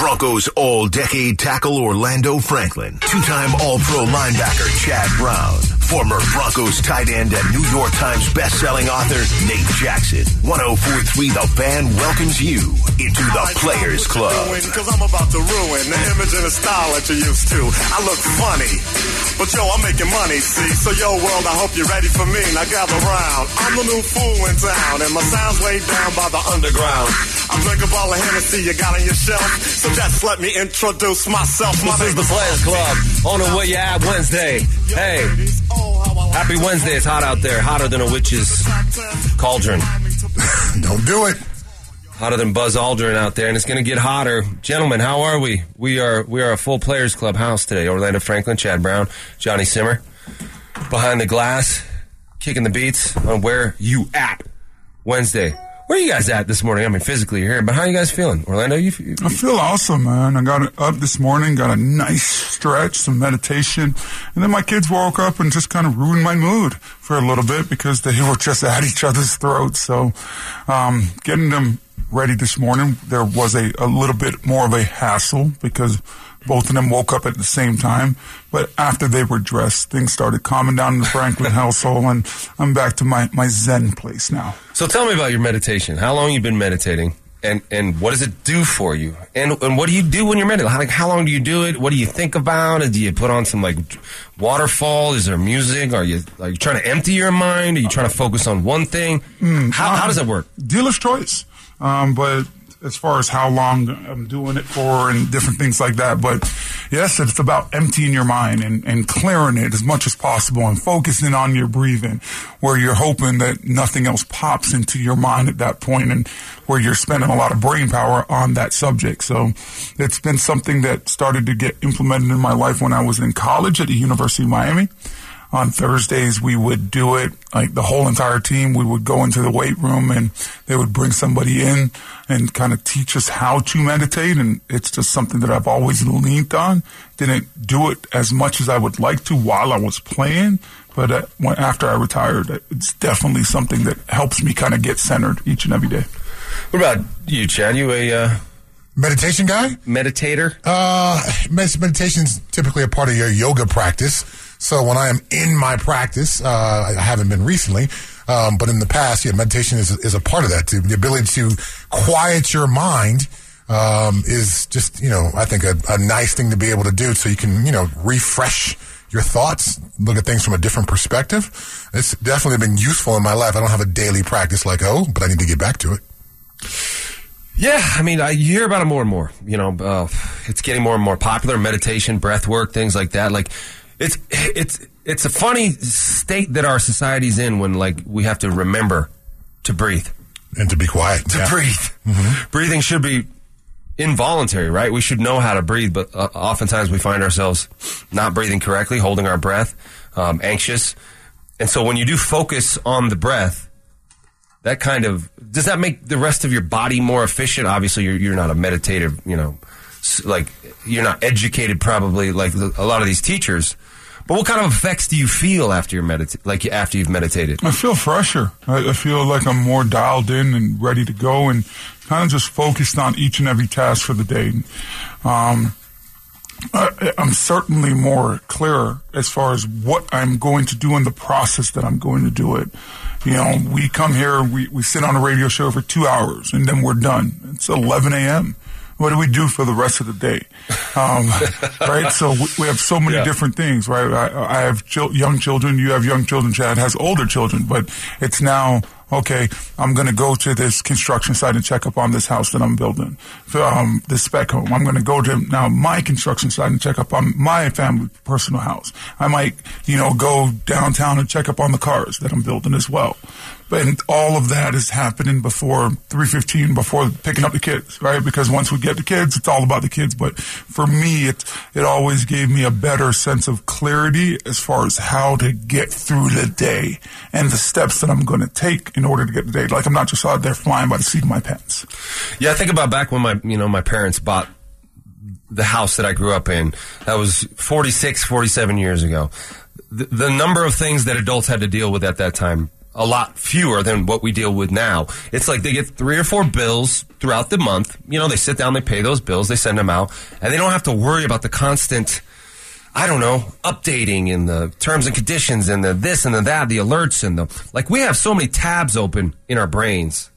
Broncos all decade tackle Orlando Franklin, two time All Pro linebacker Chad Brown, former Broncos tight end and New York Times best-selling author Nate Jackson. 1043 The Fan welcomes you into the Players Club. Because I'm about to ruin the image and the style that you're used to. I look funny, but yo, I'm making money, see? So yo, world, I hope you're ready for me. Now gather round. I'm the new fool in town, and my sound's way down by the underground. I drink a ball of Hennessy you got on your shelf, so just let me introduce myself. My This is the Players Club on a What You At Wednesday. Hey, happy Wednesday. It's hot out there, hotter than a witch's cauldron. Don't do it. Hotter than Buzz Aldrin out there, and it's going to get hotter. Gentlemen, how are we? We are we are a full Players Club house today. Orlando Franklin, Chad Brown, Johnny Simmer, behind the glass, kicking the beats on where you at Wednesday. Where are you guys at this morning? I mean, physically you're here, but how are you guys feeling? Orlando, you, you I feel awesome, man. I got up this morning, got a nice stretch, some meditation, and then my kids woke up and just kind of ruined my mood for a little bit because they were just at each other's throats. So, um, getting them ready this morning, there was a, a little bit more of a hassle because both of them woke up at the same time. But after they were dressed, things started calming down in the Franklin household, and I'm back to my, my Zen place now. So tell me about your meditation. How long you been meditating, and and what does it do for you? And and what do you do when you're meditating? How, like how long do you do it? What do you think about? Do you put on some like waterfall? Is there music? Are you like trying to empty your mind? Are you trying to focus on one thing? how, how does it work? dealer's choice. Um, but as far as how long I'm doing it for and different things like that. But yes, it's about emptying your mind and, and clearing it as much as possible and focusing on your breathing where you're hoping that nothing else pops into your mind at that point and where you're spending a lot of brain power on that subject. So it's been something that started to get implemented in my life when I was in college at the University of Miami on Thursdays we would do it like the whole entire team we would go into the weight room and they would bring somebody in and kind of teach us how to meditate and it's just something that I've always leaned on didn't do it as much as I would like to while I was playing but uh, when, after I retired it's definitely something that helps me kind of get centered each and every day What about you, Chad? You a uh, Meditation guy? meditator? Uh, med- meditation is typically a part of your yoga practice. So when I am in my practice, uh, I haven't been recently, um, but in the past, yeah, meditation is, is a part of that. Too. The ability to quiet your mind um, is just, you know, I think a, a nice thing to be able to do so you can, you know, refresh your thoughts, look at things from a different perspective. It's definitely been useful in my life. I don't have a daily practice like, oh, but I need to get back to it. Yeah, I mean, I you hear about it more and more. You know, uh, it's getting more and more popular. Meditation, breath work, things like that. Like, it's it's it's a funny state that our society's in when like we have to remember to breathe. And to be quiet. To yeah. breathe. Breathing should be involuntary, right? We should know how to breathe, but uh, oftentimes we find ourselves not breathing correctly, holding our breath, um, anxious, and so when you do focus on the breath that kind of does that make the rest of your body more efficient obviously you're, you're not a meditative you know like you're not educated probably like a lot of these teachers but what kind of effects do you feel after you're medita- like after you've meditated I feel fresher. I, I feel like I'm more dialed in and ready to go and kind of just focused on each and every task for the day. Um, I, I'm certainly more clearer as far as what I'm going to do in the process that I'm going to do it. You know, we come here, we, we sit on a radio show for two hours and then we're done. It's 11 a.m. What do we do for the rest of the day? Um, right? So we, we have so many Yeah. different things, right? I, I have chil- young children. You have young children. Chad has older children, but it's now okay. I'm going to go to this construction site and check up on this house that I'm building, um, this spec home. I'm going to go to now my construction site and check up on my family personal house. I might, you know, go downtown and check up on the cars that I'm building as well. But all of that is happening before 3:15, before picking up the kids, right? Because once we get the kids, it's all about the kids. But for me, it it always gave me a better sense of clarity as far as how to get through the day and the steps that I'm going to take in order to get the day. Like I'm not just out there flying by the seat of my pants. Yeah, I think about back when my you know my parents bought the house that I grew up in. That was 46, 47 years ago. The, the number of things that adults had to deal with at that time a lot fewer than what we deal with now. It's like they get three or four bills throughout the month. You know, they sit down, they pay those bills, they send them out, and they don't have to worry about the constant, I don't know, updating and the terms and conditions and the this and the that, the alerts and the, like we have so many tabs open in our brains.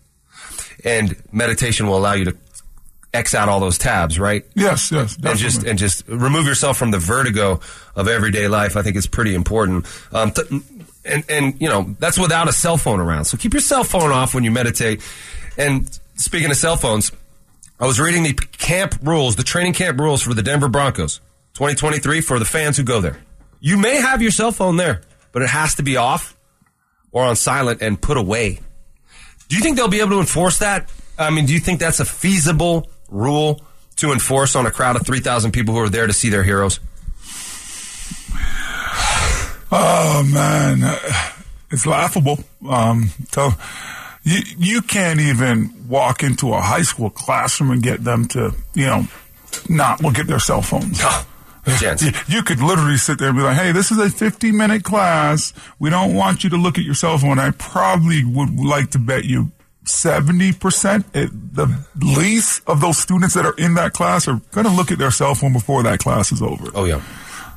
And meditation will allow you to X out all those tabs, right? Yes, yes, and just and just remove yourself from the vertigo of everyday life. I think it's pretty important. Um, t- and and you know that's without a cell phone around. So keep your cell phone off when you meditate. And speaking of cell phones, I was reading the camp rules, the training camp rules for the Denver Broncos, 2023 for the fans who go there. You may have your cell phone there, but it has to be off or on silent and put away. Do you think they'll be able to enforce that? I mean, do you think that's a feasible rule to enforce on a crowd of 3,000 people who are there to see their heroes? Oh man, it's laughable. Um, so you you can't even walk into a high school classroom and get them to you know not look at their cell phones. You, you could literally sit there and be like, "Hey, this is a 50 minute class. We don't want you to look at your cell phone." I probably would like to bet you 70 percent at the least of those students that are in that class are going to look at their cell phone before that class is over. Oh, yeah.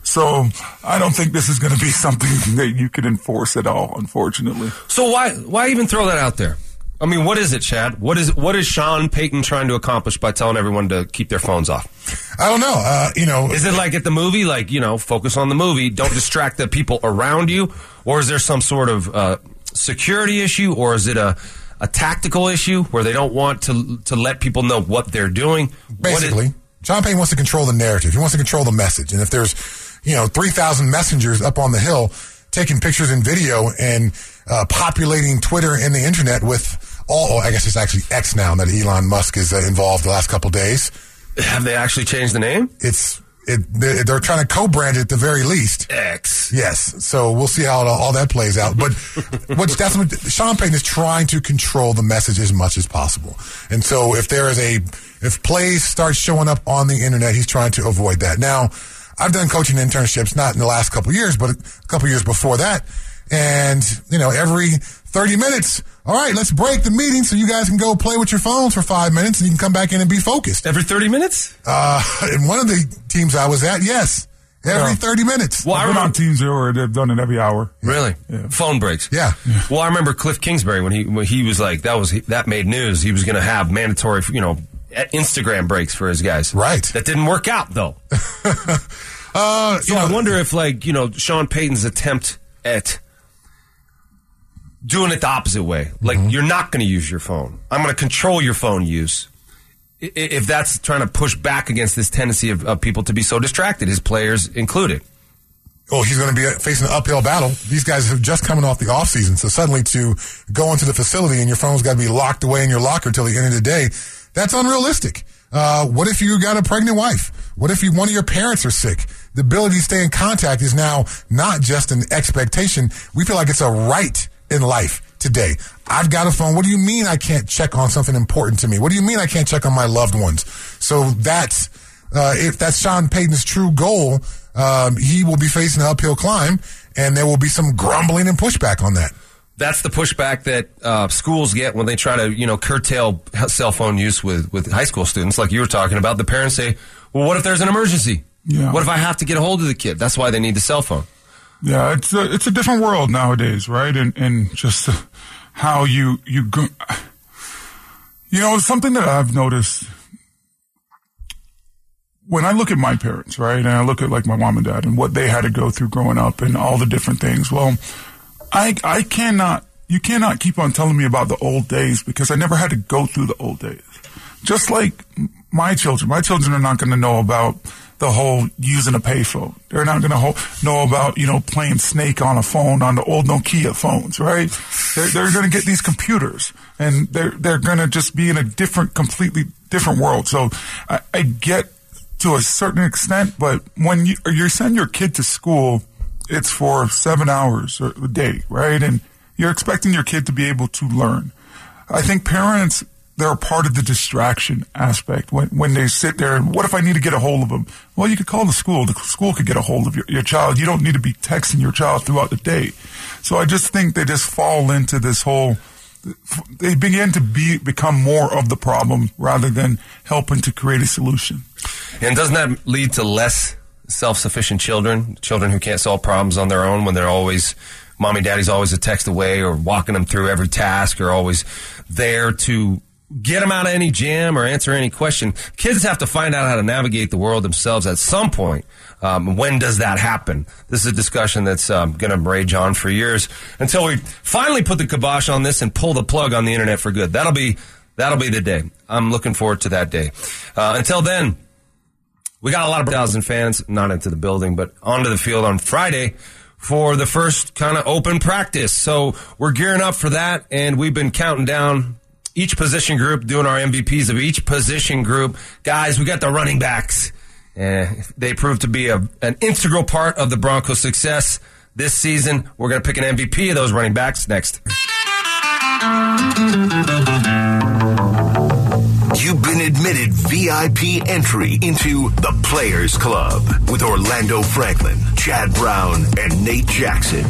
So I don't think this is going to be something that you can enforce at all, unfortunately. So why why even throw that out there? I mean, what is it, Chad? What is what is Sean Payton trying to accomplish by telling everyone to keep their phones off? I don't know. Uh, you know, Is it like at the movie, like you know, focus on the movie, don't distract the people around you, or is there some sort of uh, security issue, or is it a a tactical issue where they don't want to to let people know what they're doing? What is- basically, Sean Payton wants to control the narrative. He wants to control the message. And if there's, you know, 3,000 messengers up on the hill taking pictures and video and uh, populating Twitter and the internet with all, oh, I guess it's actually X now that Elon Musk is uh, involved the last couple days. have they actually changed the name? It's, it, they're, trying to co-brand it at the very least. X. Yes. So we'll see how all that plays out. But what's that's what Sean Payton is trying to control the message as much as possible. And so if there is a if plays start showing up on the internet, he's trying to avoid that. Now, I've done coaching internships not in the last couple years, but a couple years before that. And, you know, every 30 minutes, all right, let's break the meeting so you guys can go play with your phones for five minutes and you can come back in and be focused. Every thirty minutes? Uh, in one of the teams I was at, yes, every Yeah. 30 minutes. Well, I I've been on remember. teams where they've done it every hour. Really? Yeah. Phone breaks. Yeah. Well, I remember Cliff Kingsbury when he when he was like that was that made news. He was going to have mandatory, you know, Instagram breaks for his guys. Right. That didn't work out though. Uh, So I wonder if like you know Sean Payton's attempt at doing it the opposite way. Like Mm-hmm. you're not going to use your phone. I'm going to control your phone use. If that's trying to push back against this tendency of, of people to be so distracted, his players included. oh, he's going to be facing an uphill battle. These guys have just coming off the off season, so suddenly to go into the facility and your phone's got to be locked away in your locker till the end of the day, that's unrealistic. Uh, what if you got a pregnant wife? What if you, one of your parents are sick? The ability to stay in contact is now not just an expectation. We feel like it's a right in life today. I've got a phone. What do you mean I can't check on something important to me? What do you mean I can't check on my loved ones? So that's uh, if that's Sean Payton's true goal, um, he will be facing an uphill climb, and there will be some grumbling and pushback on that. That's the pushback that uh, schools get when they try to, you know, curtail cell phone use with, with high school students, like you were talking about. The parents say, "Well, what if there's an emergency? Yeah. What if I have to get a hold of the kid?" That's why they need the cell phone. Yeah, it's a, it's a different world nowadays, right? And and just how you you go, you know something that I've noticed when I look at my parents, right, and I look at like my mom and dad and what they had to go through growing up and all the different things. Well, I I cannot you cannot keep on telling me about the old days because I never had to go through the old days. Just like my children, my children are not going to know about the whole using a payphone. They're not going to ho- know about you know playing Snake on a phone on the old Nokia phones, right? They're, they're going to get these computers, and they're they're going to just be in a different, completely different world. So I, I get to a certain extent, but when you you send your kid to school, it's for seven hours a day, right? And you're expecting your kid to be able to learn. I think parents they're part of the distraction aspect when, when they sit there and what if I need to get a hold of them? Well, you could call the school. The school could get a hold of your, your child. You don't need to be texting your child throughout the day. So I just think they just fall into this whole, they begin to be, become more of the problem rather than helping to create a solution. And doesn't that lead to less self-sufficient children, children who can't solve problems on their own when they're always mommy daddy's always a text away or walking them through every task or always there to get them out of any jam or answer any question. Kids have to find out how to navigate the world themselves at some point. Um, when does that happen? This is a discussion that's um, going to rage on for years until we finally put the kibosh on this and pull the plug on the internet for good. That'll be that'll be the day. I'm looking forward to that day. Uh, until then, we got a lot of thousand fans not into the building, but onto the field on Friday for the first kind of open practice. So we're gearing up for that, and we've been counting down each position group, doing our MVPs of each position group. Guys, we got the running backs. Uh, they proved to be a, an integral part of the Broncos' success this season. We're going to pick an MVP of those running backs next. You've been admitted VIP entry into the Players Club with Orlando Franklin, Chad Brown, and Nate Jackson.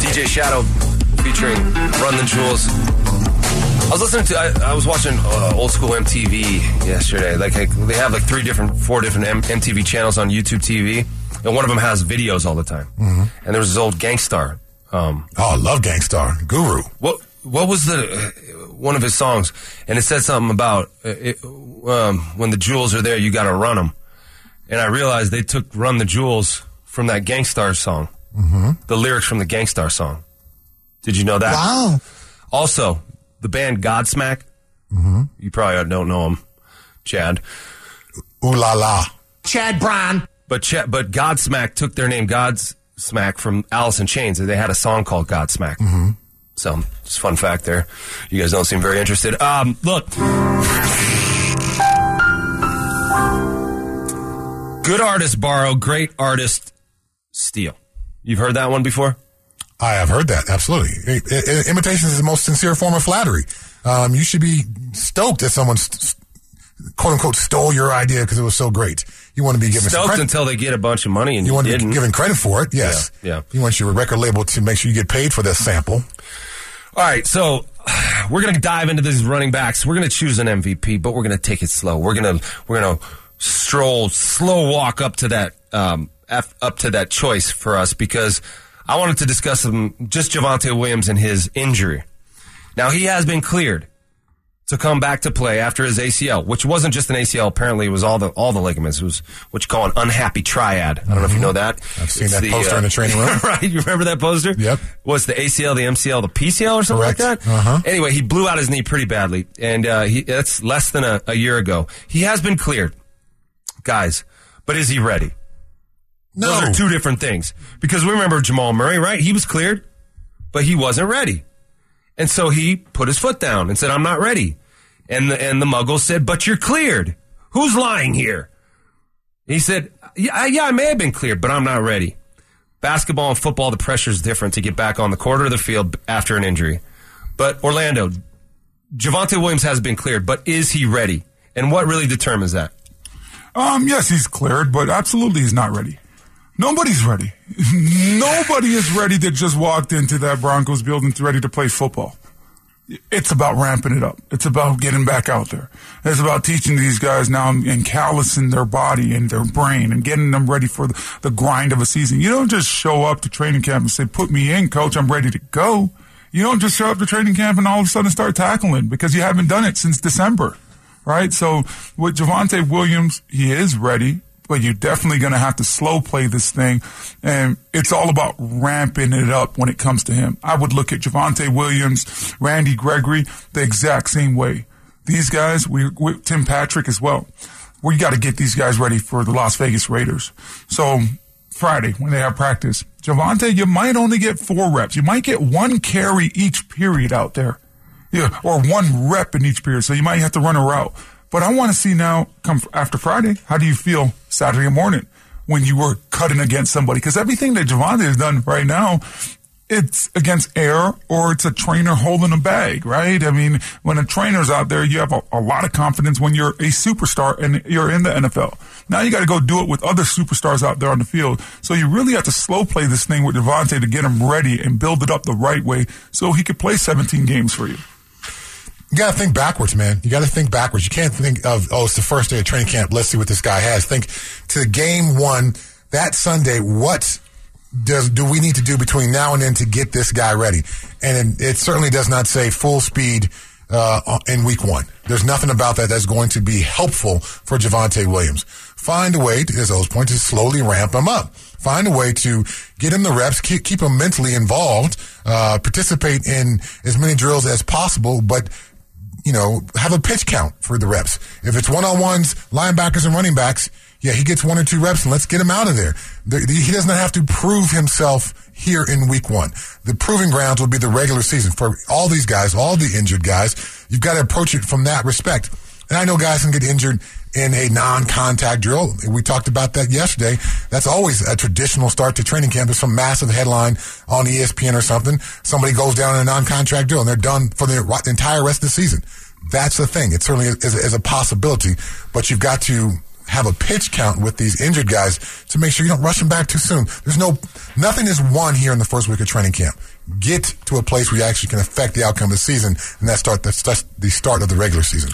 DJ Shadow featuring Run the Jewels. I was listening to, I, I was watching uh, old school MTV yesterday. Like they have like three different, four different M- MTV channels on YouTube TV, and one of them has videos all the time. Mm-hmm. And there was this old Gang Starr. Um, Oh, I love Gang Starr. Guru. what what was the uh, one of his songs? And it said something about uh, it, um, when the jewels are there, you got to run them. And I realized they took "Run the Jewels" from that Gang Starr song. Mm-hmm. The lyrics from the Gang Starr song. Did you know that? Wow. Also, the band Godsmack. Mm-hmm. You probably don't know them, Chad. Ooh la la. Chad Brown. But Ch- but Godsmack took their name Godsmack from Alice in Chains. And they had a song called Godsmack. Mm-hmm. So, just fun fact there. You guys don't seem very interested. Um, look. Good artists borrow, great artists steal. You've heard that one before? I have heard that. Absolutely. Imitation is the most sincere form of flattery. Um, you should be stoked that someone, st- quote unquote, stole your idea because it was so great. You want to be given Stoked credit. until they get a bunch of money and you you, want to didn't. be given credit for it. Yes. Yeah, yeah. You want your record label to make sure you get paid for that sample. All right, so we're going to dive into these running backs. We're going to choose an MVP, but we're going to take it slow. We're going to we're going to stroll, slow walk up to that um, F, up to that choice for us because I wanted to discuss some, just Javonte Williams and his injury. Now he has been cleared to come back to play after his ACL, which wasn't just an ACL. Apparently, it was all the all the ligaments. It was what you call an unhappy triad. I don't know if you know that. Mm-hmm. I've seen It's that poster in the training room. right, you remember that poster? Yep. What's the ACL, the MCL, the PCL, or something Correct. like that? Uh-huh. Anyway, he blew out his knee pretty badly, and uh, he, that's less than a, a year ago. He has been cleared, guys. But is he ready? No. Those are two different things. Because we remember Jamal Murray, right? He was cleared, but he wasn't ready. And so he put his foot down and said, I'm not ready. And the, and the muggle said, but you're cleared. Who's lying here? He said, yeah, yeah, I may have been cleared, but I'm not ready. Basketball and football, the pressure is different to get back on the court or the field after an injury. But Orlando, Javonte Williams has been cleared, but is he ready? And what really determines that? Um, yes, he's cleared, but absolutely he's not ready. Nobody's ready. Nobody is ready that just walked into that Broncos building ready to play football. It's about ramping it up. It's about getting back out there. It's about teaching these guys now and callousing their body and their brain and getting them ready for the, the grind of a season. You don't just show up to training camp and say, put me in, coach, I'm ready to go. You don't just show up to training camp and all of a sudden start tackling because you haven't done it since December right? So with Javonte Williams, he is ready, but you're definitely going to have to slow play this thing. And it's all about ramping it up when it comes to him. I would look at Javonte Williams, Randy Gregory, the exact same way. These guys, we, we Tim Patrick as well. We got to get these guys ready for the Las Vegas Raiders. So Friday when they have practice, Javonte, you might only get four reps. You might get one carry each period out there. Yeah, or one rep in each period. So you might have to run a route. But I want to see now, come after Friday, how do you feel Saturday morning when you were cutting against somebody? Because everything that Javonte has done right now, it's against air or it's a trainer holding a bag, right? I mean, when a trainer's out there, you have a, a lot of confidence when you're a superstar and you're in the NFL. Now you got to go do it with other superstars out there on the field. So you really have to slow play this thing with Javonte to get him ready and build it up the right way so he could play 17 games for you. You got to think backwards, man. You got to think backwards. You can't think of, oh, it's the first day of training camp. Let's see what this guy has. Think to game one, that Sunday, what does do we need to do between now and then to get this guy ready? And it, certainly does not say full speed uh, in week one. There's nothing about that that's going to be helpful for Javonte Williams. Find a way, to, as O's point, to slowly ramp him up. Find a way to get him the reps, keep, keep him mentally involved, uh, participate in as many drills as possible, but you know, have a pitch count for the reps. If it's one on ones, linebackers and running backs, yeah, he gets one or two reps and let's get him out of there. He doesn't have to prove himself here in week one. The proving grounds will be the regular season for all these guys, all the injured guys. You've got to approach it from that respect. And I know guys can get injured in a non-contact drill. We talked about that yesterday. That's always a traditional start to training camp. Is some massive headline on ESPN or something. Somebody goes down in a non-contract drill and they're done for the entire rest of the season. That's the thing. It certainly is, is a possibility, but you've got to have a pitch count with these injured guys to make sure you don't rush them back too soon. There's no, nothing is won here in the first week of training camp. Get to a place where you actually can affect the outcome of the season, and that start that's the start of the regular season.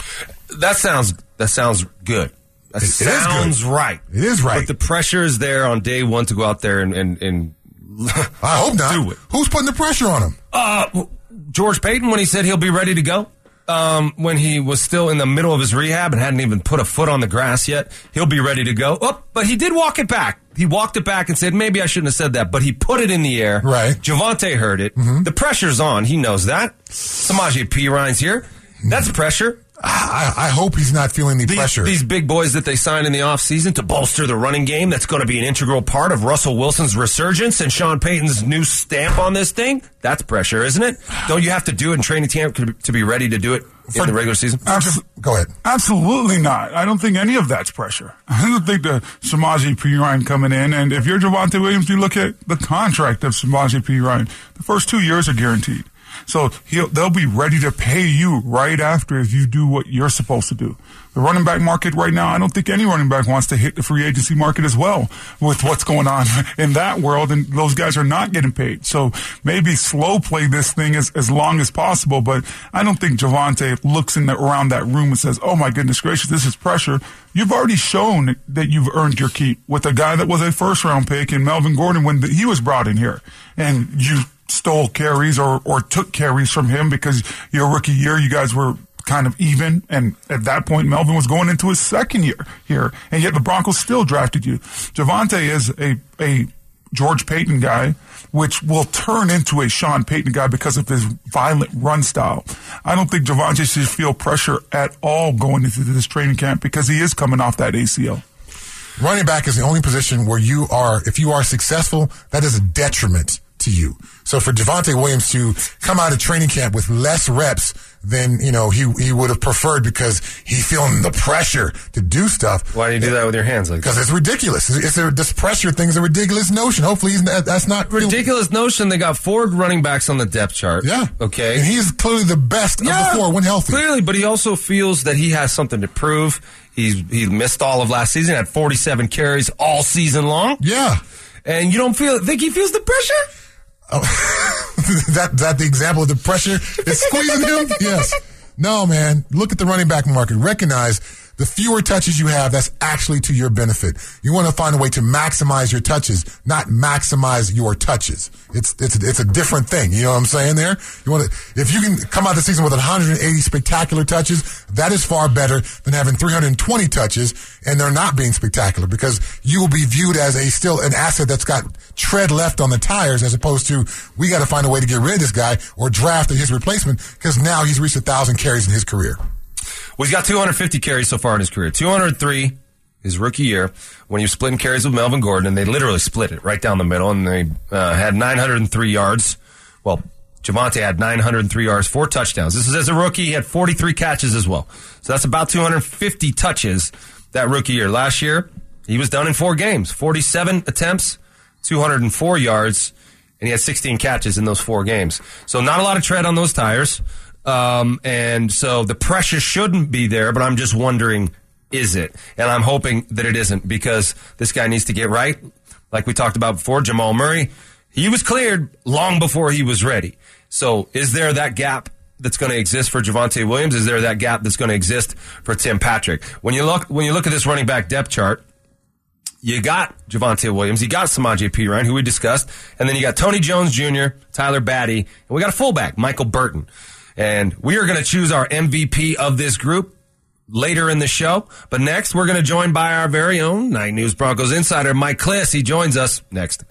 That sounds that sounds good. That It- sounds good. right. It is right. But the pressure is there on day one to go out there and and, and I hope not. Do it. Who's putting the pressure on him? Uh, George Paton, when he said he'll be ready to go, um, when he was still in the middle of his rehab and hadn't even put a foot on the grass yet, he'll be ready to go. Oh, but he did walk it back. He walked it back and said, maybe I shouldn't have said that, but he put it in the air. Right. Mm-hmm. Javonte heard it. The pressure's on. He knows that. Samaje Perine's here. That's pressure. I, I hope he's not feeling the These, pressure. these big boys that they signed in the offseason to bolster the running game, that's going to be an integral part of Russell Wilson's resurgence and Sean Payton's new stamp on this thing. That's pressure, isn't it? Don't you have to do it in training camp to be ready to do it in the regular season? Abs- Go ahead. Absolutely not. I don't think any of that's pressure. I don't think the Samaje Perine coming in, and if you're Javonte Williams, you look at the contract of Samaje Perine. The first two years are guaranteed. So he'll, they'll be ready to pay you right after if you do what you're supposed to do. The running back market right now, I don't think any running back wants to hit the free agency market as well with what's going on in that world, and those guys are not getting paid. So maybe slow play this thing as, as long as possible, but I don't think Javonte looks in the, around that room and says, oh my goodness gracious, this is pressure. You've already shown that you've earned your keep with a guy that was a first round pick in Melvin Gordon when the, he was brought in here. And you stole carries or, or took carries from him because your rookie year, you guys were kind of even. And at that point, Melvin was going into his second year here. And yet the Broncos still drafted you. Javonte is a, a George Paton guy, which will turn into a Sean Payton guy because of his violent run style. I don't think Javonte should feel pressure at all going into this training camp because he is coming off that ACL. Running back is the only position where you are, if you are successful, that is a detriment to you. So for Javonte Williams to come out of training camp with less reps than, you know, he, he would have preferred because he's feeling the pressure to do stuff. Why do you do that with your hands like Because it's ridiculous. It's, it's a, this pressure thing is a ridiculous notion. Hopefully that's not ridiculous notion. They got four running backs on the depth chart. Yeah. Okay. And he's clearly the best of the four when healthy. Clearly, but he also feels that he has something to prove. He's he missed all of last season, had 47 carries all season long. Yeah. And you don't feel think he feels the pressure? Oh, that that the example of the pressure is squeezing him? Yes. No, man. Look at the running back market. Recognize the fewer touches you have, that's actually to your benefit. You want to find a way to maximize your touches, not maximize your touches. It's it's it's a different thing. You know what I'm saying there? You want to if you can come out the season with 180 spectacular touches, that is far better than having 320 touches and they're not being spectacular because you will be viewed as a still an asset that's got tread left on the tires as opposed to we got to find a way to get rid of this guy or draft his replacement because now he's reached a thousand carries in his career. Well, he's got 250 carries so far in his career. 203 his rookie year when he was splitting carries with Melvin Gordon, and they literally split it right down the middle, and they uh, had 903 yards. Well, Javonte had 903 yards, four touchdowns. This is as a rookie. He had 43 catches as well. So that's about 250 touches that rookie year. Last year, he was done in four games, 47 attempts, 204 yards, and he had 16 catches in those four games. So not a lot of tread on those tires. Um, and so the pressure shouldn't be there, but I'm just wondering, is it? And I'm hoping that it isn't because this guy needs to get right. Like we talked about before, Jamal Murray, he was cleared long before he was ready. So is there that gap that's going to exist for Javonte Williams? Is there that gap that's going to exist for Tim Patrick? When you look, when you look at this running back depth chart, you got Javonte Williams, you got Samaje Perine, who we discussed, and then you got Tony Jones Jr., Tyler Badie, and we got a fullback, Michael Burton. And we are going to choose our MVP of this group later in the show. But next, we're going to join by our very own Nine News Broncos insider, Mike Klis. He joins us next.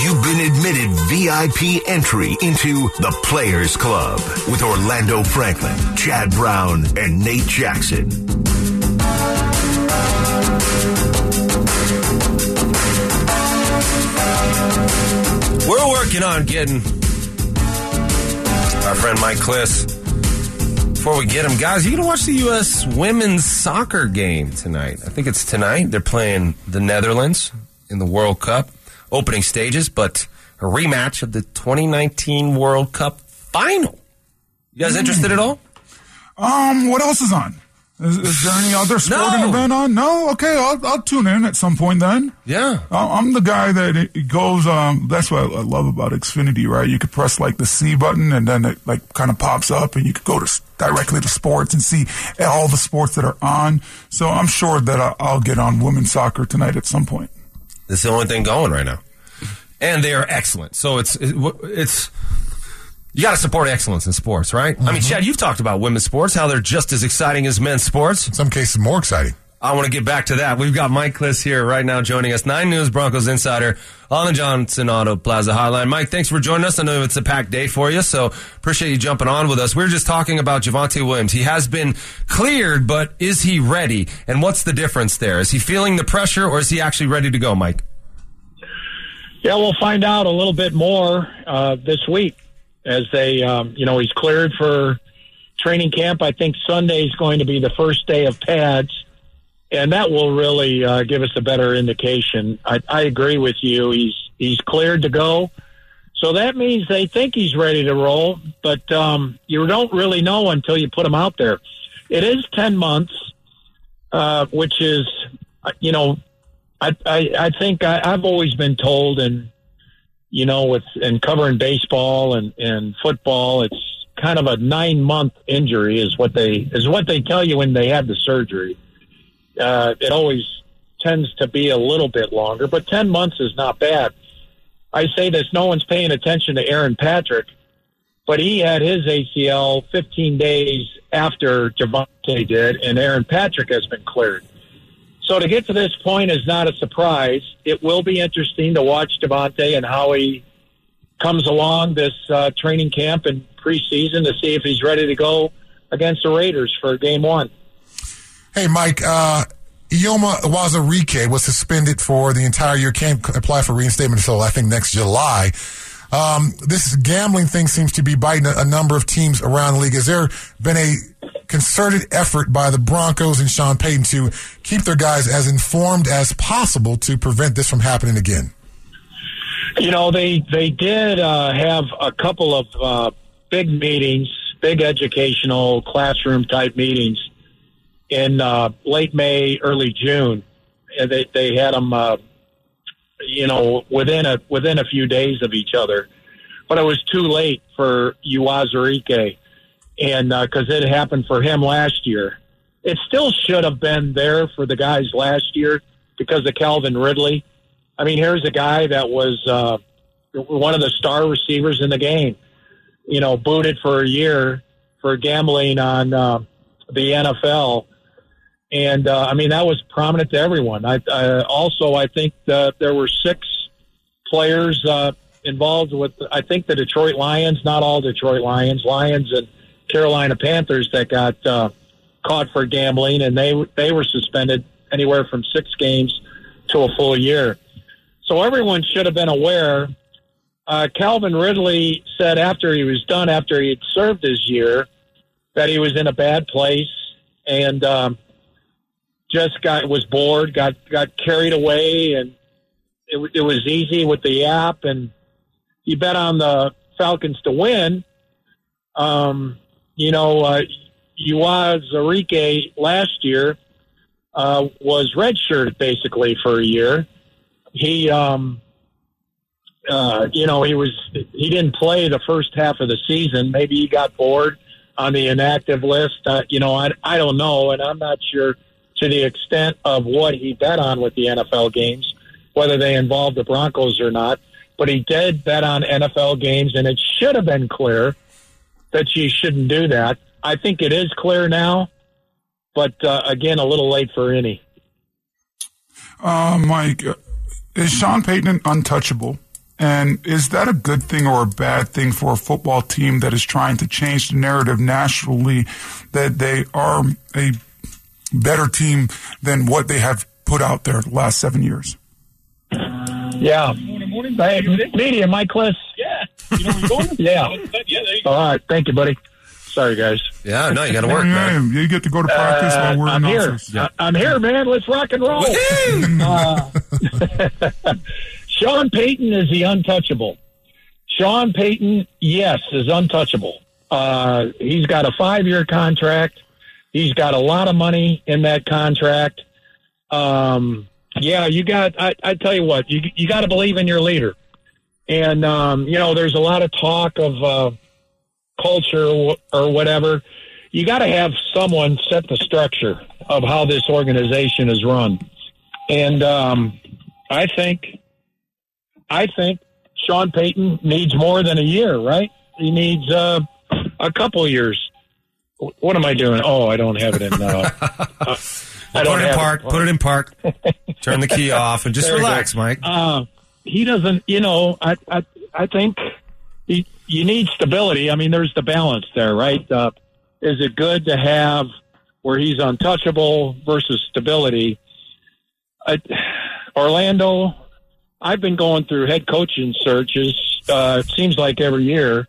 You've been admitted VIP entry into the Players Club with Orlando Franklin, Chad Brown, and Nate Jackson. Working on getting our friend Mike Klis. Before we get him, guys, you gonna watch the U.S. women's soccer game tonight? I think it's tonight. They're playing the Netherlands in the World Cup opening stages, but a rematch of the 2019 World Cup final. You guys interested at all? Um, what else is on? Is, is there any other sporting No. event on? No. Okay, I'll I'll tune in at some point then. Yeah. I'm the guy that goes. Um, that's what I love about Xfinity, right? You could press like the C button, and then it like kind of pops up, and you could go to directly to sports and see all the sports that are on. So I'm sure that I'll get on women's soccer tonight at some point. It's the only thing going right now, and they are excellent. So it's it- it's you got to support excellence in sports, right? I mean, Chad, you've talked about women's sports, how they're just as exciting as men's sports. In some cases, more exciting. I want to get back to that. We've got Mike Klis here right now joining us, Nine News Broncos insider on the Johnson Auto Plaza Hotline. Mike, thanks for joining us. I know it's a packed day for you, so appreciate you jumping on with us. We are just talking about Javonte Williams. He has been cleared, but is he ready? And what's the difference there? Is he feeling the pressure, or is he actually ready to go, Mike? Yeah, we'll find out a little bit more uh, this week as they, um, you know, he's cleared for training camp. I think Sunday is going to be the first day of pads, and that will really uh, give us a better indication. I, I agree with you. He's he's cleared to go, so that means they think he's ready to roll. But um, you don't really know until you put him out there. It is ten months, uh, which is, uh, you know, I, I, I think I, I've always been told, and you know, with and covering baseball and, and football, it's kind of a nine month injury is what they is what they tell you when they have the surgery. Uh, it always tends to be a little bit longer, but ten months is not bad. I say this: no one's paying attention to Aaron Patrick, but he had his ACL 15 days after Javonte did, and Aaron Patrick has been cleared. So to get to this point is not a surprise. It will be interesting to watch Devontae and how he comes along this uh, training camp and preseason to see if he's ready to go against the Raiders for game one. Hey, Mike, uh, Eyioma was suspended for the entire year. Can't apply for reinstatement until I think next July. Um, this gambling thing seems to be biting a, a number of teams around the league. Has there been a concerted effort by the Broncos and Sean Payton to keep their guys as informed as possible to prevent this from happening again? You know, they they did uh, have a couple of uh, big meetings, big educational classroom type meetings in uh, late May, early June. And they they had them, uh, you know, within a within a few days of each other. But it was too late for Uwazurike, and because it happened for him last year, it still should have been there for the guys last year because of Calvin Ridley. I mean, here's a guy that was uh, one of the star receivers in the game. You know, booted for a year for gambling on uh, the NFL, and uh, I mean that was prominent to everyone. I uh, also I think there were six players uh, involved with. I think the Detroit Lions, not all Detroit Lions, Lions and Carolina Panthers that got uh, caught for gambling, and they they were suspended anywhere from six games to a full year. So everyone should have been aware. Uh, Calvin Ridley said after he was done, after he had served his year, that he was in a bad place and um, just got was bored, got got carried away, and it, it was easy with the app, and you bet on the Falcons to win. Um, you know, uh, Zarike last year uh, was redshirted basically for a year. He, um, uh, you know, he was he didn't play the first half of the season. Maybe he got bored on the inactive list. Uh, you know, I I don't know, and I'm not sure to the extent of what he bet on with the NFL games, whether they involved the Broncos or not. But he did bet on NFL games, and it should have been clear that you shouldn't do that. I think it is clear now, but uh, again, a little late for any. Uh, Mike, uh, is Sean Payton untouchable? And is that a good thing or a bad thing for a football team that is trying to change the narrative nationally that they are a better team than what they have put out there the last seven years? Yeah. Morning, morning. Hey, media, Mike Klis. Yeah. You know where you're going? Yeah. Yeah, there you go. All right. Thank you, buddy. Sorry, guys. Yeah, no, you got to work, man. You get to go to practice Uh, while we're I'm here. announcers. Yeah. I- I'm here, man. Let's rock and roll. Uh, Sean Payton is the untouchable. Sean Payton, yes, is untouchable. Uh, he's got a five year contract. He's got a lot of money in that contract. Um, yeah, you got. I, I tell you what, you you got to believe in your leader. And um, you know, there's a lot of talk of uh, culture or, whatever. You got to have someone set the structure of how this organization is run. And um, I think, I think Sean Payton needs more than a year, right? He needs uh, a couple years. What am I doing? Oh, I don't have it in. Uh, uh, I Put it in park. Put it in park. Turn the key off and just There relax, Mike. uh, he doesn't. You know, I I I think he, you need stability. I mean, there's the balance there, right? Uh, is it good to have where he's untouchable versus stability? I, Orlando, I've been going through head coaching searches. Uh, it seems like every year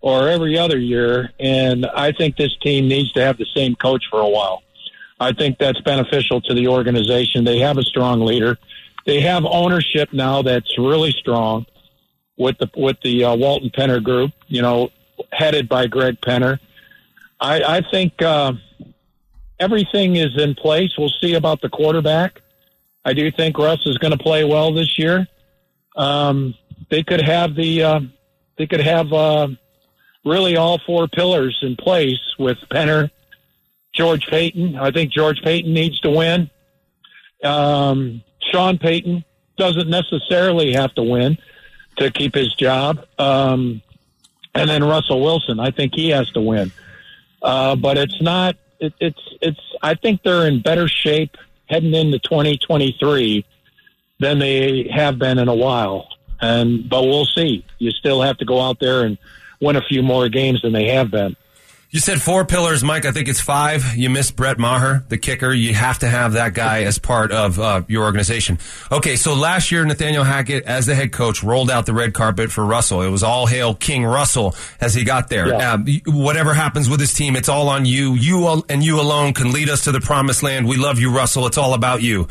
or every other year, and I think this team needs to have the same coach for a while. I think that's beneficial to the organization. They have a strong leader. They have ownership now that's really strong with the with the uh, Walton Penner group. You know, headed by Greg Penner. I, I think uh, everything is in place. We'll see about the quarterback. I do think Russ is going to play well this year. Um, they could have the uh, they could have uh, really all four pillars in place with Penner, George Paton. I think George Paton needs to win. Um, Sean Payton doesn't necessarily have to win to keep his job. Um, and then Russell Wilson, I think he has to win. Uh, but it's not. It, it's it's. I think they're in better shape heading into 2023 than they have been in a while. And but we'll see. You still have to go out there and win a few more games than they have been. You said four pillars, Mike. I think it's five. You missed Brett Maher, the kicker. You have to have that guy as part of uh, your organization. Okay, so last year, Nathaniel Hackett, as the head coach, rolled out the red carpet for Russell. It was all hail King Russell as he got there. Yeah. Y- whatever happens with his team, it's all on you. You and you alone can lead us to the promised land. We love you, Russell. It's all about you.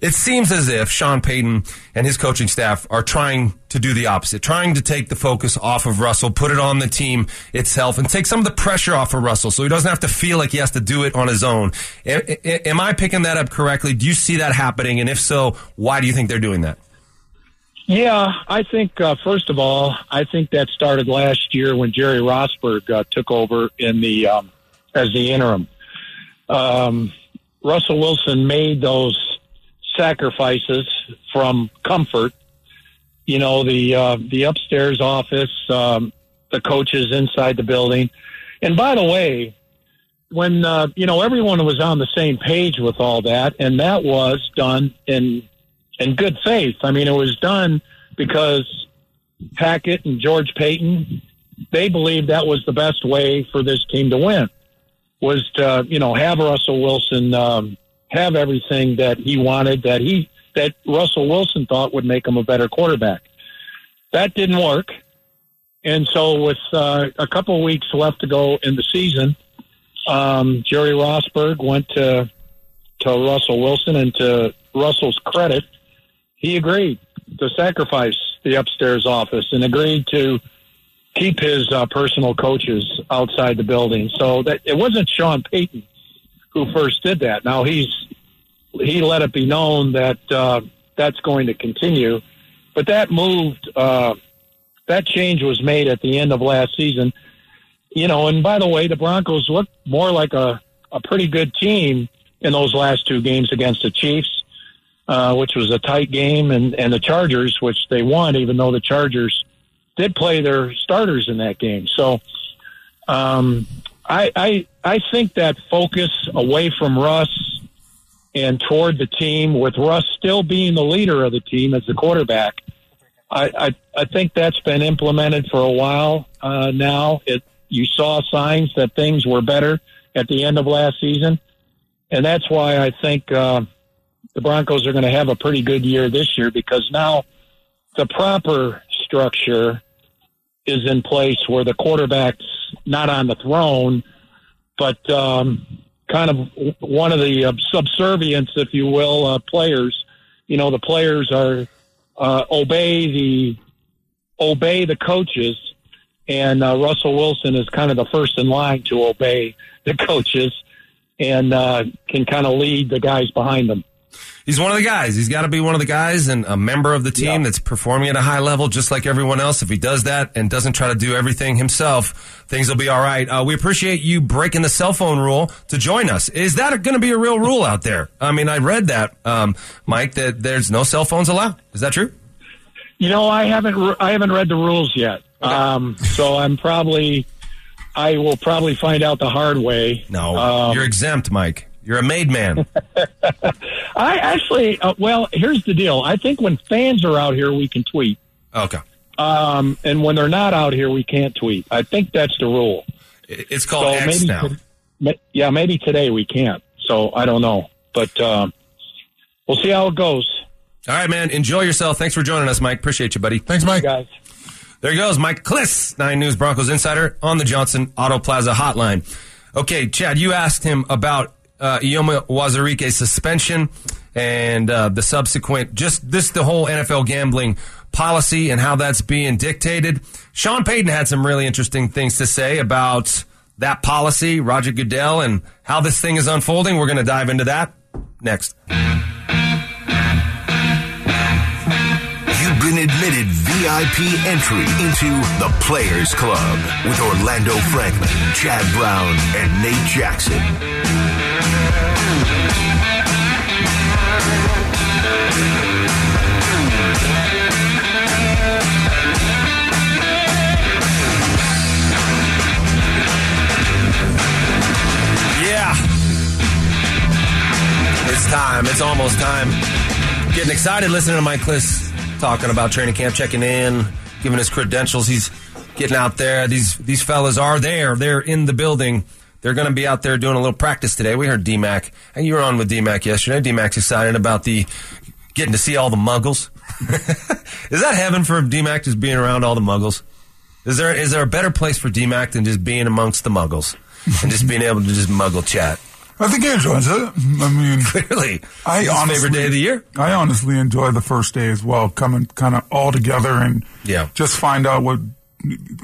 It seems as if Sean Payton and his coaching staff are trying to do the opposite, trying to take the focus off of Russell, put it on the team itself, and take some of the pressure off of Russell so he doesn't have to feel like he has to do it on his own. Am I picking that up correctly? Do you see that happening? And if so, why do you think they're doing that? Yeah, I think uh, first of all, I think that started last year when Jerry Rosburg uh, took over in the um, as the interim. Um, Russell Wilson made those sacrifices from comfort. You know, the uh, the upstairs office, um, the coaches inside the building, and by the way, when uh, you know everyone was on the same page with all that, and that was done in in good faith. I mean, it was done because Hackett and George Paton they believed that was the best way for this team to win was to you know have Russell Wilson um, have everything that he wanted that he that Russell Wilson thought would make him a better quarterback. That didn't work. And so, with uh, a couple weeks left to go in the season, um, Jerry Rosburg went to to Russell Wilson, and to Russell's credit, he agreed to sacrifice the upstairs office and agreed to keep his uh, personal coaches outside the building. So that it wasn't Sean Payton who first did that. Now he's he let it be known that uh, that's going to continue, but that moved. Uh, that change was made at the end of last season. You know, and by the way, the Broncos looked more like a, a pretty good team in those last two games against the Chiefs, uh, which was a tight game, and, and the Chargers, which they won, even though the Chargers did play their starters in that game. So um, I, I I think that focus away from Russ and toward the team, with Russ still being the leader of the team as the quarterback, I, I, I think that's been implemented for a while uh, now. It you saw signs that things were better at the end of last season, and that's why I think uh, the Broncos are going to have a pretty good year this year because now the proper structure is in place where the quarterback's not on the throne, but um, kind of one of the uh, subservience, if you will, uh, players. You know, the players are uh, obey the obey the coaches, and uh, Russell Wilson is kind of the first in line to obey the coaches, and uh, can kind of lead the guys behind them. He's one of the guys. He's got to be one of the guys and a member of the team Yeah. that's performing at a high level, just like everyone else. If he does that and doesn't try to do everything himself, things will be all right. Uh, we appreciate you breaking the cell phone rule to join us. Is that going to be a real rule out there? I mean, I read that, um, Mike, that there's no cell phones allowed. Is that true? You know, I haven't re- I haven't read the rules yet, um, so I'm probably I will probably find out the hard way. No, Um, you're exempt, Mike. You're a made man. I actually, uh, well, here's the deal. I think when fans are out here, we can tweet, okay. um, and when they're not out here, we can't tweet. I think that's the rule. It's called X maybe, now. to- yeah, maybe today we can't. So I don't know, but um, we'll see how it goes, All right, man. Enjoy yourself. Thanks for joining us, Mike. Appreciate you, buddy. Thanks, Mike. guys. There he goes, Mike Klis, Nine News Broncos Insider on the Johnson Auto Plaza hotline. Okay, Chad, you asked him about uh, Eyioma Uwazurike's suspension and uh, the subsequent, just this, the whole NFL gambling policy and how that's being dictated. Sean Payton had some really interesting things to say about that policy, Roger Goodell, and how this thing is unfolding. We're going to dive into that next. You've been admitted VIP entry into the Players Club with Orlando Franklin, Chad Brown, and Nate Jackson. Yeah. It's time. It's almost time. Getting excited listening to Mike Klis talking about training camp, checking in, giving his credentials. He's getting out there. These these fellas are there. They're in the building. They're going to be out there doing a little practice today. We heard DMAC, and you were on with DMAC yesterday. DMAC's excited about the getting to see all the muggles. is that heaven for DMAC just being around all the muggles? Is there is there a better place for DMAC than just being amongst the muggles and just being able to just muggle chat? I think he enjoys it. I mean, Clearly, I His honestly, favorite day of the year. I honestly enjoy the first day as well, coming kind of all together and Yeah. just find out what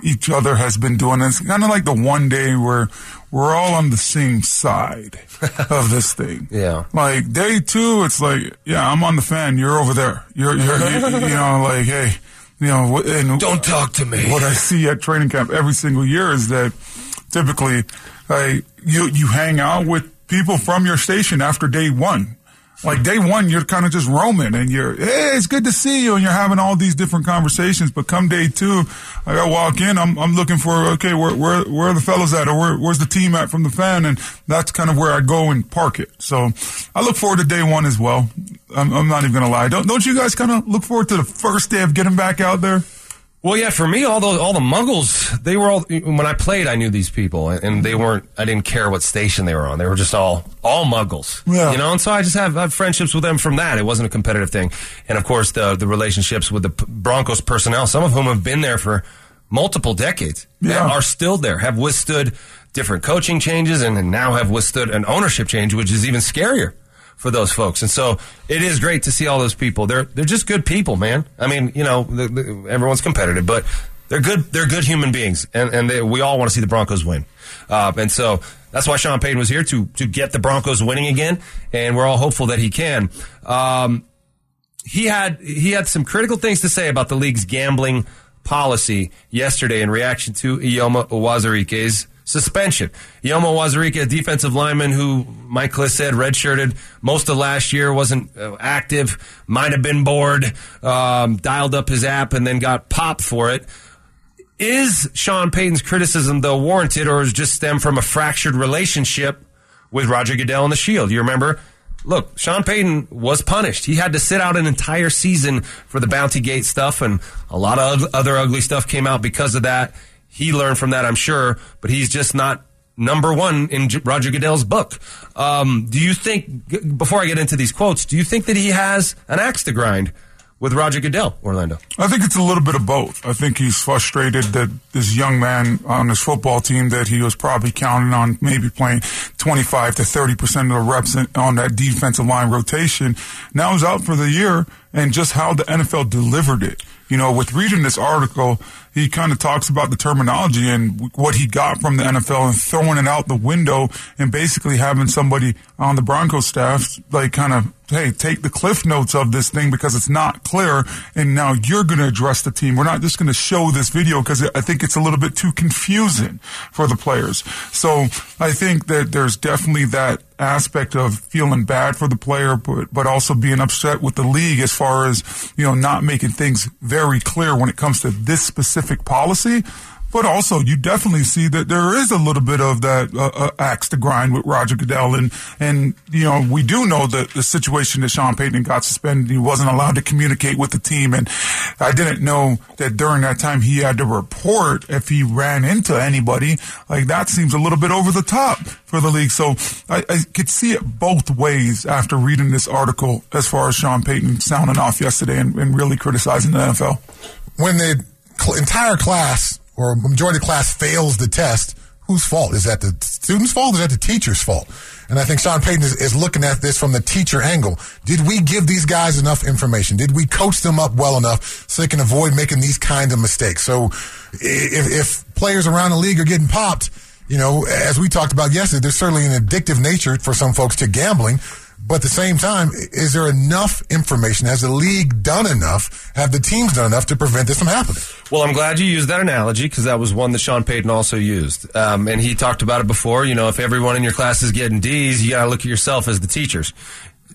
each other has been doing. It's kind of like the one day where we're all on the same side of this thing. Yeah. Like day two, it's like, yeah, I'm on the fan. You're over there. You're, you're, you, you know, like, hey, you know, and Don't talk to me. what I see at training camp every single year is that typically, like, you you hang out with people from your station after day one. Like day one, you're kind of just roaming, and you're, hey, it's good to see you, and you're having all these different conversations. But come day two, I gotta walk in. I'm I'm looking for okay, where where where are the fellas at, or where, where's the team at from the fan, and that's kind of where I go and park it. So I look forward to day one as well. I'm, I'm not even gonna lie. Don't don't you guys kind of look forward to the first day of getting back out there? Well, yeah, for me, all those, all the muggles, they were all, when I played, I knew these people and, and they weren't, I didn't care what station they were on. They were just all, all muggles. Yeah. You know, and so I just have, have friendships with them from that. It wasn't a competitive thing. And of course, the, the relationships with the Broncos personnel, some of whom have been there for multiple decades, Yeah. and are still there, have withstood different coaching changes and, and now have withstood an ownership change, which is even scarier for those folks. And so it is great to see all those people. They're they're just good people, man. I mean, you know, the, the, everyone's competitive, but they're good. They're good human beings, and and they, we all want to see the Broncos win. Uh, and so that's why Sean Payton was here to to get the Broncos winning again, and we're all hopeful that he can. Um, he had he had some critical things to say about the league's gambling policy yesterday in reaction to Eyioma Uwazurike's suspension. Eyioma Uwazurike, a defensive lineman who Mike Klis said redshirted most of last year, wasn't uh, active, might have been bored, um, dialed up his app, and then got popped for it. Is Sean Payton's criticism though warranted, or is just stem from a fractured relationship with Roger Goodell and the Shield? You remember? Look, Sean Payton was punished. He had to sit out an entire season for the Bounty Gate stuff, and a lot of other ugly stuff came out because of that. He learned from that, I'm sure, but he's just not number one in Roger Goodell's book. Um, do you think, before I get into these quotes, do you think that he has an axe to grind with Roger Goodell, Orlando? I think it's a little bit of both. I think he's frustrated that this young man on his football team that he was probably counting on maybe playing 25 to 30% of the reps on that defensive line rotation now is out for the year and just how the NFL delivered it. You know, with reading this article, he kind of talks about the terminology and what he got from the NFL and throwing it out the window and basically having somebody on the Broncos staff like kind of, hey, take the cliff notes of this thing because it's not clear. And now you're going to address the team. We're not just going to show this video because I think it's a little bit too confusing for the players. So I think that there's definitely that aspect of feeling bad for the player, but, but also being upset with the league as far as, you know, not making things very clear when it comes to this specific policy. But also, you definitely see that there is a little bit of that uh, uh, axe to grind with Roger Goodell, and and you know we do know that the situation that Sean Payton got suspended. He wasn't allowed to communicate with the team, and I didn't know that during that time he had to report if he ran into anybody. Like that seems a little bit over the top for the league. So I, I could see it both ways after reading this article, as far as Sean Payton sounding off yesterday and, and really criticizing the NFL. when the entire class or a majority of the class fails the test, whose fault? Is that the student's fault or is that the teacher's fault? And I think Sean Payton is, is looking at this from the teacher angle. Did we give these guys enough information? Did we coach them up well enough so they can avoid making these kinds of mistakes? So if, if players around the league are getting popped, you know, as we talked about yesterday, there's certainly an addictive nature for some folks to gambling. But at the same time, is there enough information? Has the league done enough? Have the teams done enough to prevent this from happening? Well, I'm glad you used that analogy because that was one that Sean Payton also used. Um, and he talked about it before. You know, if everyone in your class is getting D's, you got to look at yourself as the teachers.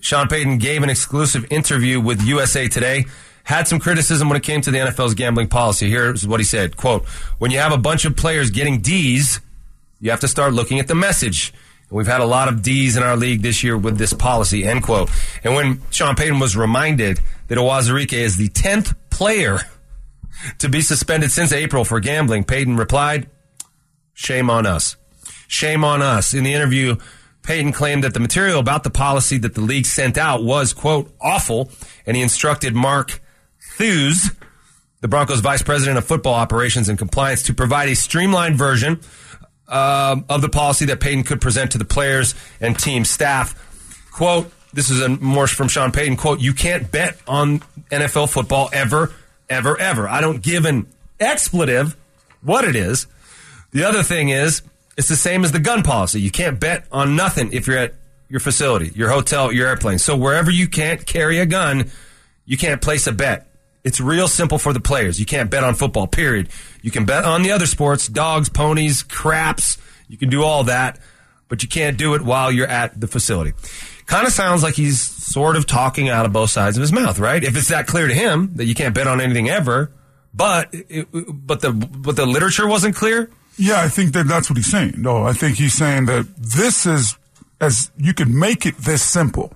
Sean Payton gave an exclusive interview with USA Today. Had some criticism when it came to the NFL's gambling policy. Here's what he said: "Quote: When you have a bunch of players getting D's, you have to start looking at the message." We've had a lot of D's in our league this year with this policy, end quote. And when Sean Payton was reminded that Uwazurike is the 10th player to be suspended since April for gambling, Payton replied, Shame on us. Shame on us. In the interview, Payton claimed that the material about the policy that the league sent out was, quote, awful, and he instructed Mark Thewes, the Broncos vice president of football operations and compliance, to provide a streamlined version um, of the policy that Payton could present to the players and team staff. Quote, this is a more from Sean Payton, quote, you can't bet on NFL football ever, ever, ever. I don't give an expletive what it is. The other thing is, it's the same as the gun policy. You can't bet on nothing if you're at your facility, your hotel, your airplane. So wherever you can't carry a gun, you can't place a bet. It's real simple for the players. You can't bet on football, period. You can bet on the other sports, dogs, ponies, craps. You can do all that, but you can't do it while you're at the facility. Kind of sounds like he's sort of talking out of both sides of his mouth, right? If it's that clear to him that you can't bet on anything ever, but it, but the but the literature wasn't clear. Yeah, I think that that's what he's saying. No, I think he's saying that this is as you could make it this simple,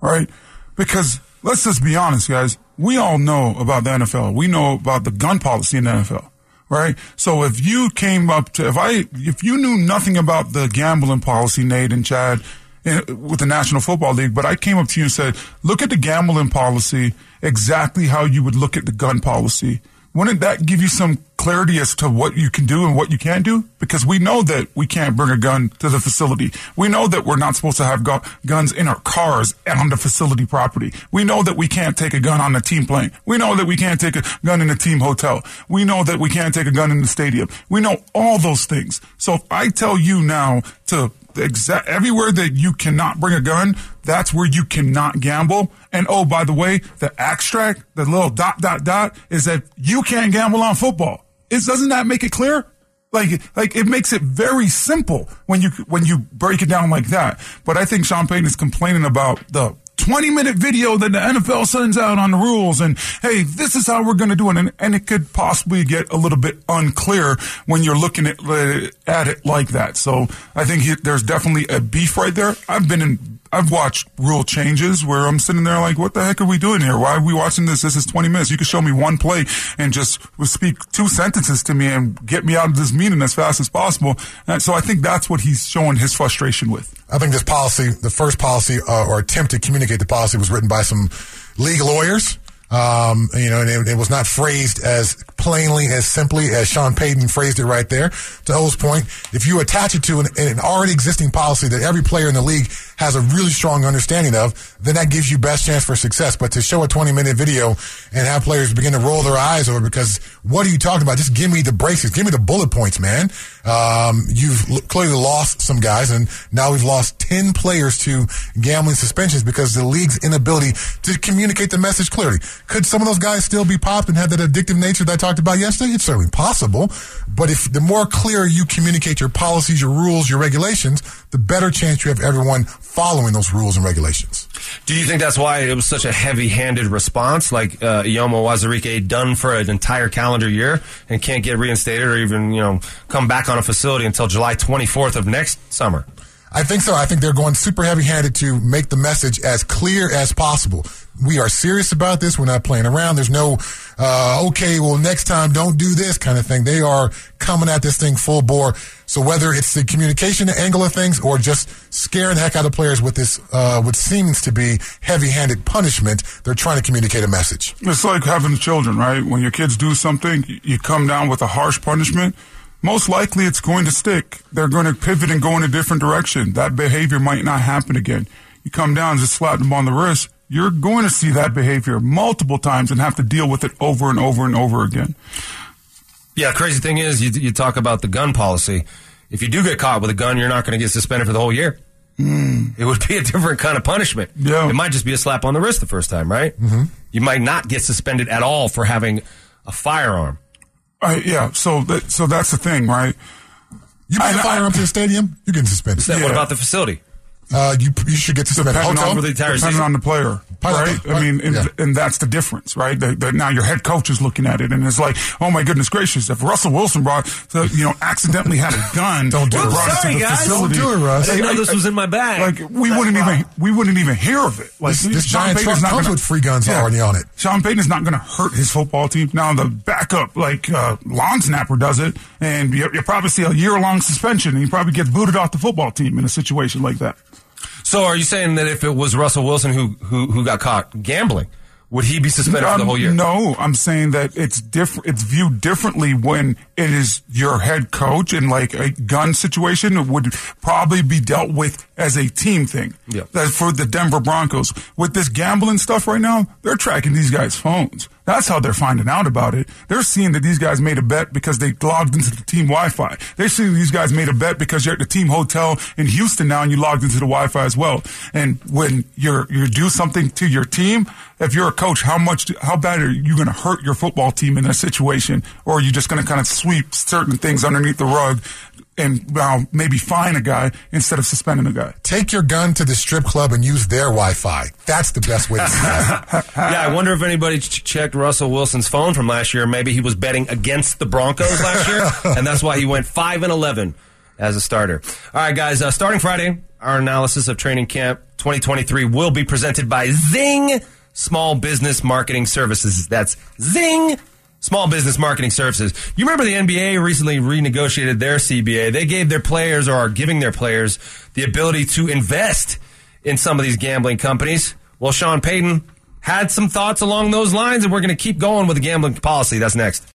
right? Because let's just be honest, guys. We all know about the NFL. We know about the gun policy in the NFL, right? So if you came up to, if I, if you knew nothing about the gambling policy, Nate and Chad, eh, with the National Football League, but I came up to you and said, look at the gambling policy exactly how you would look at the gun policy. Wouldn't that give you some clarity as to what you can do and what you can't do? Because we know that we can't bring a gun to the facility. We know that we're not supposed to have gu- guns in our cars and on the facility property. We know that we can't take a gun on the team plane. We know that we can't take a gun in a team hotel. We know that we can't take a gun in the stadium. We know all those things. So if I tell you now to exact everywhere that you cannot bring a gun, that's where you cannot gamble. And oh, by the way, the extract, the little dot dot dot, is that you can't gamble on football. Is doesn't that make it clear? Like, like it makes it very simple when you when you break it down like that. But I think Sean Payton is complaining about the 20 minute video that the NFL sends out on the rules and hey, this is how we're going to do it. And, and it could possibly get a little bit unclear when you're looking at, uh, at it like that. So I think he, there's definitely a beef right there. I've been in, I've watched rule changes where I'm sitting there like, what the heck are we doing here? Why are we watching this? This is 20 minutes. You could show me one play and just speak two sentences to me and get me out of this meeting as fast as possible. And so I think that's what he's showing his frustration with. I think this policy, the first policy uh, or attempt to communicate the policy, was written by some league lawyers. Um, you know, and it, it, was not phrased as plainly, as simply as Sean Payton phrased it right there. To O's point, if you attach it to an, an, already existing policy that every player in the league has a really strong understanding of, then that gives you best chance for success. But to show a 20 minute video and have players begin to roll their eyes over because what are you talking about? Just give me the braces. Give me the bullet points, man. Um, you've l- clearly lost some guys and now we've lost 10 players to gambling suspensions because the league's inability to communicate the message clearly. Could some of those guys still be popped and have that addictive nature that I talked about yesterday? It's certainly possible. But if the more clear you communicate your policies, your rules, your regulations, the better chance you have everyone following those rules and regulations. Do you think that's why it was such a heavy-handed response? Like uh, Eyioma Uwazurike done for an entire calendar year and can't get reinstated or even you know come back on a facility until July 24th of next summer. I think so. I think they're going super heavy-handed to make the message as clear as possible. We are serious about this. We're not playing around. There's no, uh, okay, well, next time don't do this kind of thing. They are coming at this thing full bore. So whether it's the communication angle of things or just scaring the heck out of players with this, uh, what seems to be heavy-handed punishment, they're trying to communicate a message. It's like having children, right? When your kids do something, you come down with a harsh punishment most likely it's going to stick. They're going to pivot and go in a different direction. That behavior might not happen again. You come down just slap them on the wrist. You're going to see that behavior multiple times and have to deal with it over and over and over again. Yeah, crazy thing is, you, you talk about the gun policy. If you do get caught with a gun, you're not going to get suspended for the whole year. Mm. It would be a different kind of punishment. Yeah. It might just be a slap on the wrist the first time, right? Mm-hmm. You might not get suspended at all for having a firearm. Uh, yeah, so that, so that's the thing, right? You bring a firearm to the stadium, you get suspended. Yeah. What about the facility? Uh, you you should get suspended. Depending, Hotel? on, the entire depending season? on the player, right? I mean, and, Yeah. and that's the difference, right? That, that now your head coach is looking at it, and it's like, oh my goodness gracious! If Russell Wilson brought, so, you know, accidentally had a gun, Don't do it, brought Russ. it to Sorry, the guys. facility, Don't do it, Russ. I didn't know this was in my bag. Like we wouldn't even we wouldn't even hear of it. Like This- this Sean giant Payton's truck not comes gonna- with free guns already on it. Sean Payton is not going to hurt his football team. Now the backup, like uh, long snapper, does it, and you, you probably see a year long suspension, and he probably gets booted off the football team in a situation like that. So are you saying that if it was Russell Wilson who who, who got caught gambling, would he be suspended for the Um, whole year? No, I'm saying that it's different. It's viewed differently when it is your head coach and like a gun situation it would probably be dealt with as a team thing. Yeah. That for the Denver Broncos with this gambling stuff right now, they're tracking these guys' phones. That's how they're finding out about it. They're seeing that these guys made a bet because they logged into the team Wi-Fi. They're seeing these guys made a bet because you're at the team hotel in Houston now and you logged into the Wi-Fi as well. And when you're you do something to your team, if you're a coach, how much, how bad are you going to hurt your football team in that situation, or are you just going to kind of sweep certain things underneath the rug and uh, maybe fine a guy instead of suspending a guy? Take your gun to the strip club and use their Wi-Fi. That's the best way to do it. Yeah, I wonder if anybody ch- checked Russell Wilson's phone from last year. Maybe he was betting against the Broncos last year, and that's why he went five and eleven as a starter. All right, guys. Uh, starting Friday, our analysis of training camp 2023 will be presented by Zing. Small Business Marketing Services. That's Zing! Small Business Marketing Services. You remember the NBA recently renegotiated their CBA. They gave their players or are giving their players the ability to invest in some of these gambling companies. Well, Sean Payton had some thoughts along those lines, and we're going to keep going with the gambling policy. That's next.